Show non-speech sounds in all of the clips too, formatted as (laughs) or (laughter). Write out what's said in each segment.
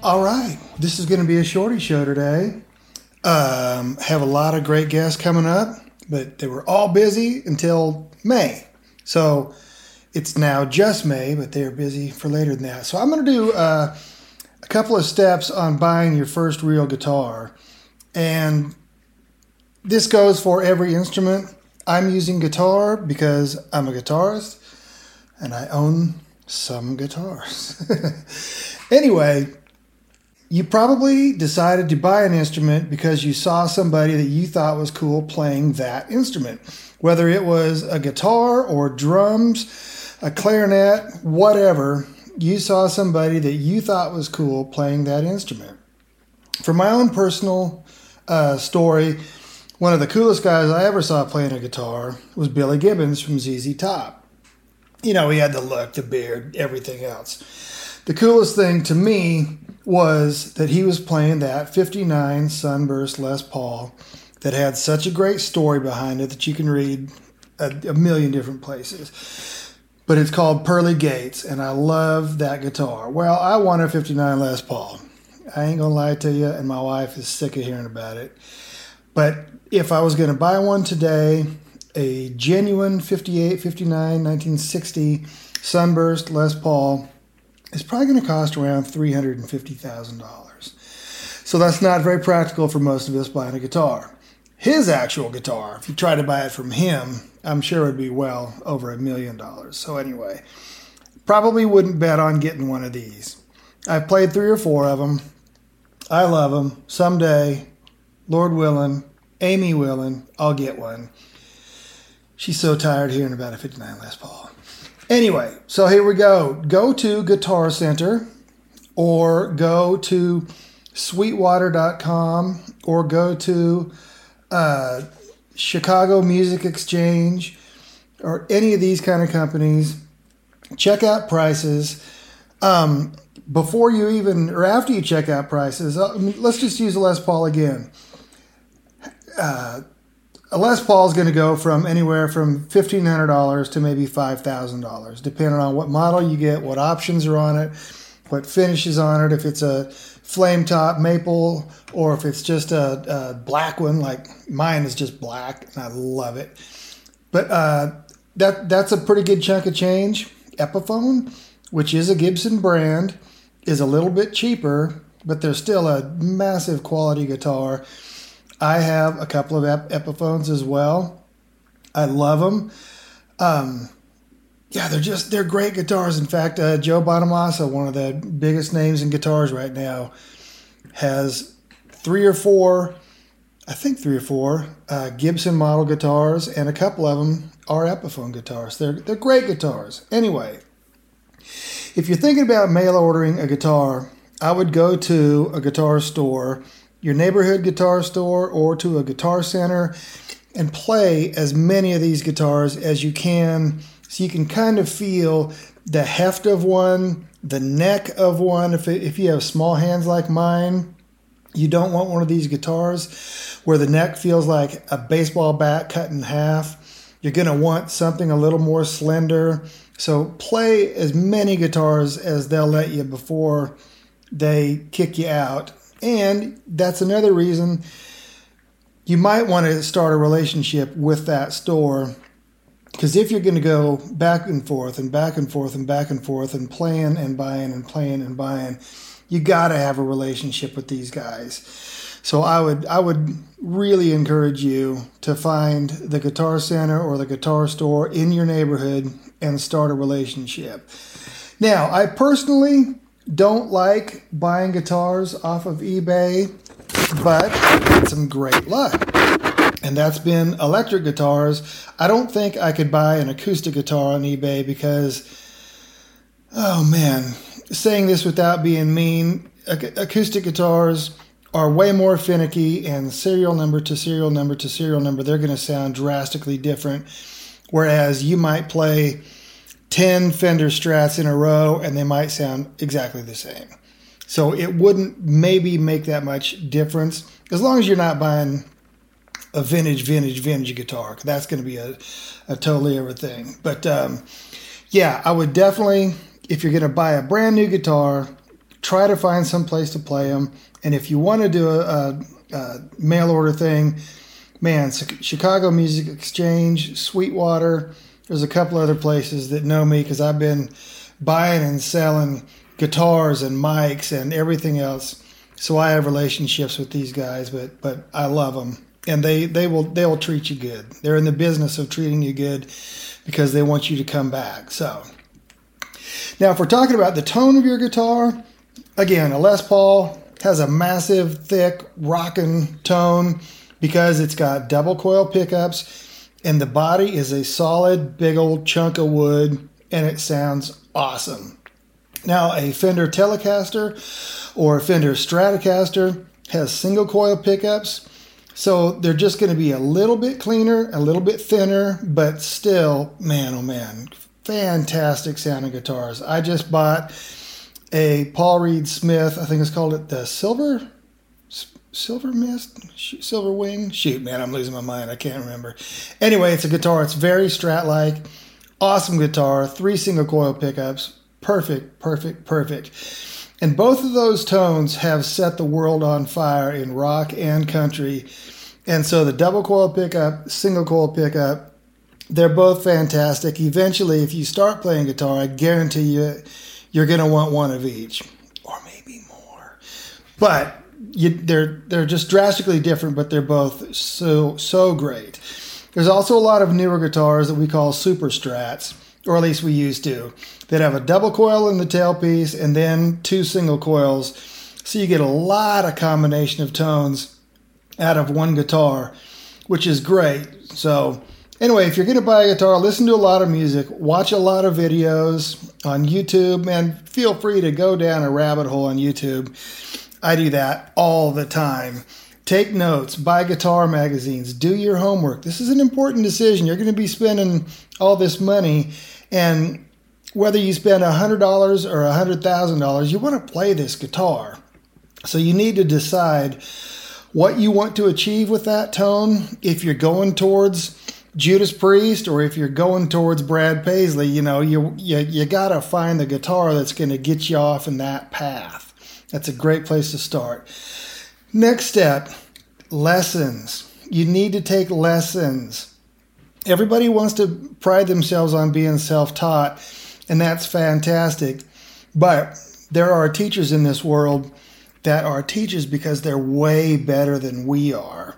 All right, this is going to be a shorty show today. Um, have a lot of great guests coming up, but they were all busy until May. So it's now just May, but they're busy for later than that. So I'm going to do uh, a couple of steps on buying your first real guitar. And this goes for every instrument. I'm using guitar because I'm a guitarist and I own some guitars. (laughs) anyway, you probably decided to buy an instrument because you saw somebody that you thought was cool playing that instrument, whether it was a guitar or drums, a clarinet, whatever. You saw somebody that you thought was cool playing that instrument. For my own personal uh, story, one of the coolest guys I ever saw playing a guitar was Billy Gibbons from ZZ Top. You know, he had the look, the beard, everything else. The coolest thing to me was that he was playing that 59 Sunburst Les Paul that had such a great story behind it that you can read a, a million different places. But it's called Pearly Gates, and I love that guitar. Well, I want a 59 Les Paul. I ain't gonna lie to you, and my wife is sick of hearing about it. But if I was gonna buy one today, a genuine 58, 59, 1960 Sunburst Les Paul, is probably going to cost around $350,000. So that's not very practical for most of us buying a guitar. His actual guitar, if you try to buy it from him, I'm sure it would be well over a million dollars. So, anyway, probably wouldn't bet on getting one of these. I've played three or four of them. I love them. Someday, Lord willing, Amy willing, I'll get one. She's so tired hearing about a 59 Les Paul. Anyway, so here we go. Go to Guitar Center or go to sweetwater.com or go to uh, Chicago Music Exchange or any of these kind of companies. Check out prices. Um, before you even, or after you check out prices, uh, let's just use Les Paul again. Uh, a Les Paul is going to go from anywhere from $1,500 to maybe $5,000, depending on what model you get, what options are on it, what finishes on it, if it's a flame top maple or if it's just a, a black one, like mine is just black, and I love it. But uh, that that's a pretty good chunk of change. Epiphone, which is a Gibson brand, is a little bit cheaper, but they're still a massive quality guitar I have a couple of Ep- Epiphones as well. I love them. Um, yeah, they're just they're great guitars. In fact, uh, Joe Bonamassa, one of the biggest names in guitars right now, has three or four, I think three or four uh, Gibson model guitars, and a couple of them are Epiphone guitars. They're they're great guitars. Anyway, if you're thinking about mail ordering a guitar, I would go to a guitar store your neighborhood guitar store or to a guitar center and play as many of these guitars as you can so you can kind of feel the heft of one, the neck of one. If, if you have small hands like mine, you don't want one of these guitars where the neck feels like a baseball bat cut in half. You're going to want something a little more slender. So play as many guitars as they'll let you before they kick you out and that's another reason you might want to start a relationship with that store. Because if you're going to go back and forth and back and forth and back and forth and playing and buying and playing and buying, you got to have a relationship with these guys. So I would I would really encourage you to find the guitar center or the guitar store in your neighborhood and start a relationship. Now, I personally don't like buying guitars off of eBay, but had some great luck. And that's been electric guitars. I don't think I could buy an acoustic guitar on eBay because, oh man, saying this without being mean, acoustic guitars are way more finicky, and serial number to serial number to serial number, they're going to sound drastically different. Whereas you might play 10 Fender Strats in a row and they might sound exactly the same. So it wouldn't maybe make that much difference as long as you're not buying a vintage, vintage, vintage guitar. That's going to be a, a totally other thing. But um, yeah, I would definitely, if you're going to buy a brand new guitar, try to find some place to play them. And if you want to do a, a, a mail order thing, man, Chicago Music Exchange, Sweetwater, there's a couple other places that know me because I've been buying and selling guitars and mics and everything else. So I have relationships with these guys, but but I love them, and they they will they will treat you good. They're in the business of treating you good because they want you to come back. So now, if we're talking about the tone of your guitar, again, a Les Paul has a massive, thick, rocking tone because it's got double coil pickups and the body is a solid, big old chunk of wood, and it sounds awesome. Now, a Fender Telecaster or a Fender Stratocaster has single coil pickups, so they're just going to be a little bit cleaner, a little bit thinner, but still, man, oh man, fantastic sounding guitars. I just bought a Paul Reed Smith, I think it's called it the Silver Silver Mist, Silver Wing. Shoot, man, I'm losing my mind. I can't remember. Anyway, it's a guitar. It's very Strat like. Awesome guitar. Three single coil pickups. Perfect, perfect, perfect. And both of those tones have set the world on fire in rock and country. And so the double coil pickup, single coil pickup, they're both fantastic. Eventually, if you start playing guitar, I guarantee you, you're going to want one of each, or maybe more. But you, they're they're just drastically different, but they're both so so great. There's also a lot of newer guitars that we call super strats, or at least we used to, that have a double coil in the tailpiece and then two single coils. So you get a lot of combination of tones out of one guitar, which is great. So anyway, if you're going to buy a guitar, listen to a lot of music, watch a lot of videos on YouTube, and feel free to go down a rabbit hole on YouTube I do that all the time. Take notes, buy guitar magazines, do your homework. This is an important decision. You're going to be spending all this money, and whether you spend $100 or $100,000, you want to play this guitar. So you need to decide what you want to achieve with that tone. If you're going towards Judas Priest or if you're going towards Brad Paisley, you know, you you, you got to find the guitar that's going to get you off in that path. That's a great place to start. Next step lessons. You need to take lessons. Everybody wants to pride themselves on being self taught, and that's fantastic. But there are teachers in this world that are teachers because they're way better than we are.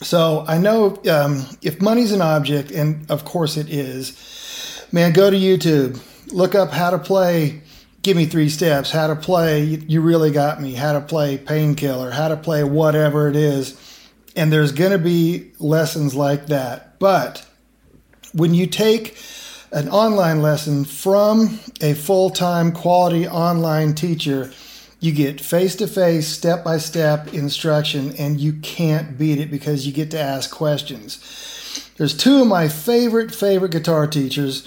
So I know um, if money's an object, and of course it is, man, go to YouTube, look up how to play give me three steps how to play you really got me how to play painkiller how to play whatever it is. And there's going to be lessons like that. But when you take an online lesson from a full-time quality online teacher you get face-to-face step-by-step instruction and you can't beat it because you get to ask questions. There's two of my favorite favorite guitar teachers.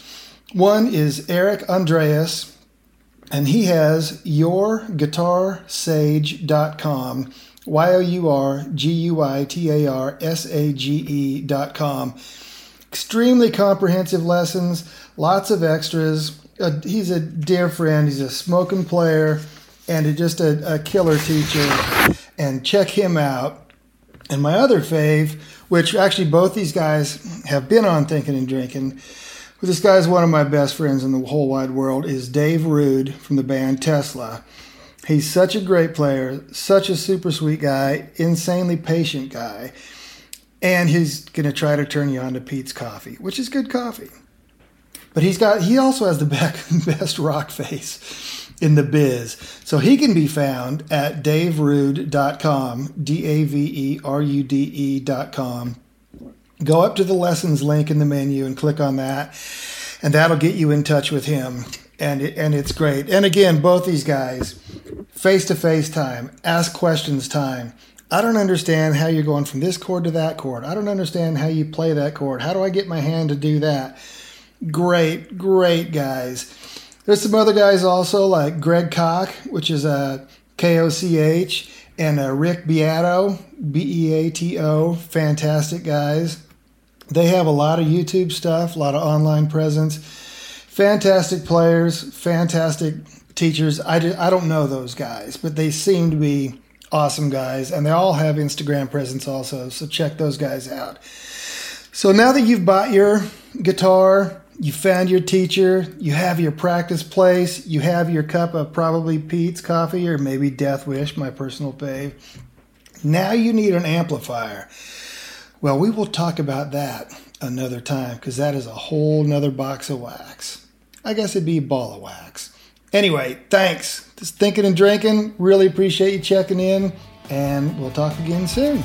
One is Erich Andreas and he has yourguitarsage.com, Y O U R G U I T A R S A G E.com. Extremely comprehensive lessons, lots of extras. Uh, he's a dear friend, he's a smoking player, and just a, a killer teacher. And check him out. And my other fave, which actually both these guys have been on Thinking and Drinking, this guy is one of my best friends in the whole wide world, is Dave Rude from the band Tesla. He's such a great player, such a super sweet guy, insanely patient guy. And he's going to try to turn you on to Peet's Coffee, which is good coffee. But he's got he also has the (laughs) best rock face in the biz. So he can be found at daverude.com, D A V E R U D E.com go up to the lessons link in the menu and click on that, and that'll get you in touch with him. And it, and it's great. And again, both these guys, face to face time, ask questions time. I don't understand how you're going from this chord to that chord. I don't understand how you play that chord. How do I get my hand to do that? Great, great guys. There's some other guys also like Greg Koch, which is a K O C H, and uh, Rick Beato, B E A T O. Fantastic guys. They have a lot of YouTube stuff, a lot of online presence. Fantastic players, fantastic teachers. I, do, I don't know those guys, but they seem to be awesome guys, and they all have Instagram presence also. So check those guys out. So now that you've bought your guitar, you found your teacher, you have your practice place, you have your cup of probably Peet's coffee or maybe Death Wish, my personal fave. Now you need an amplifier. Well, we will talk about that another time because that is a whole nother box of wax. I guess it'd be a ball of wax. Anyway, thanks. Just thinking and drinking. Really appreciate you checking in, and we'll talk again soon.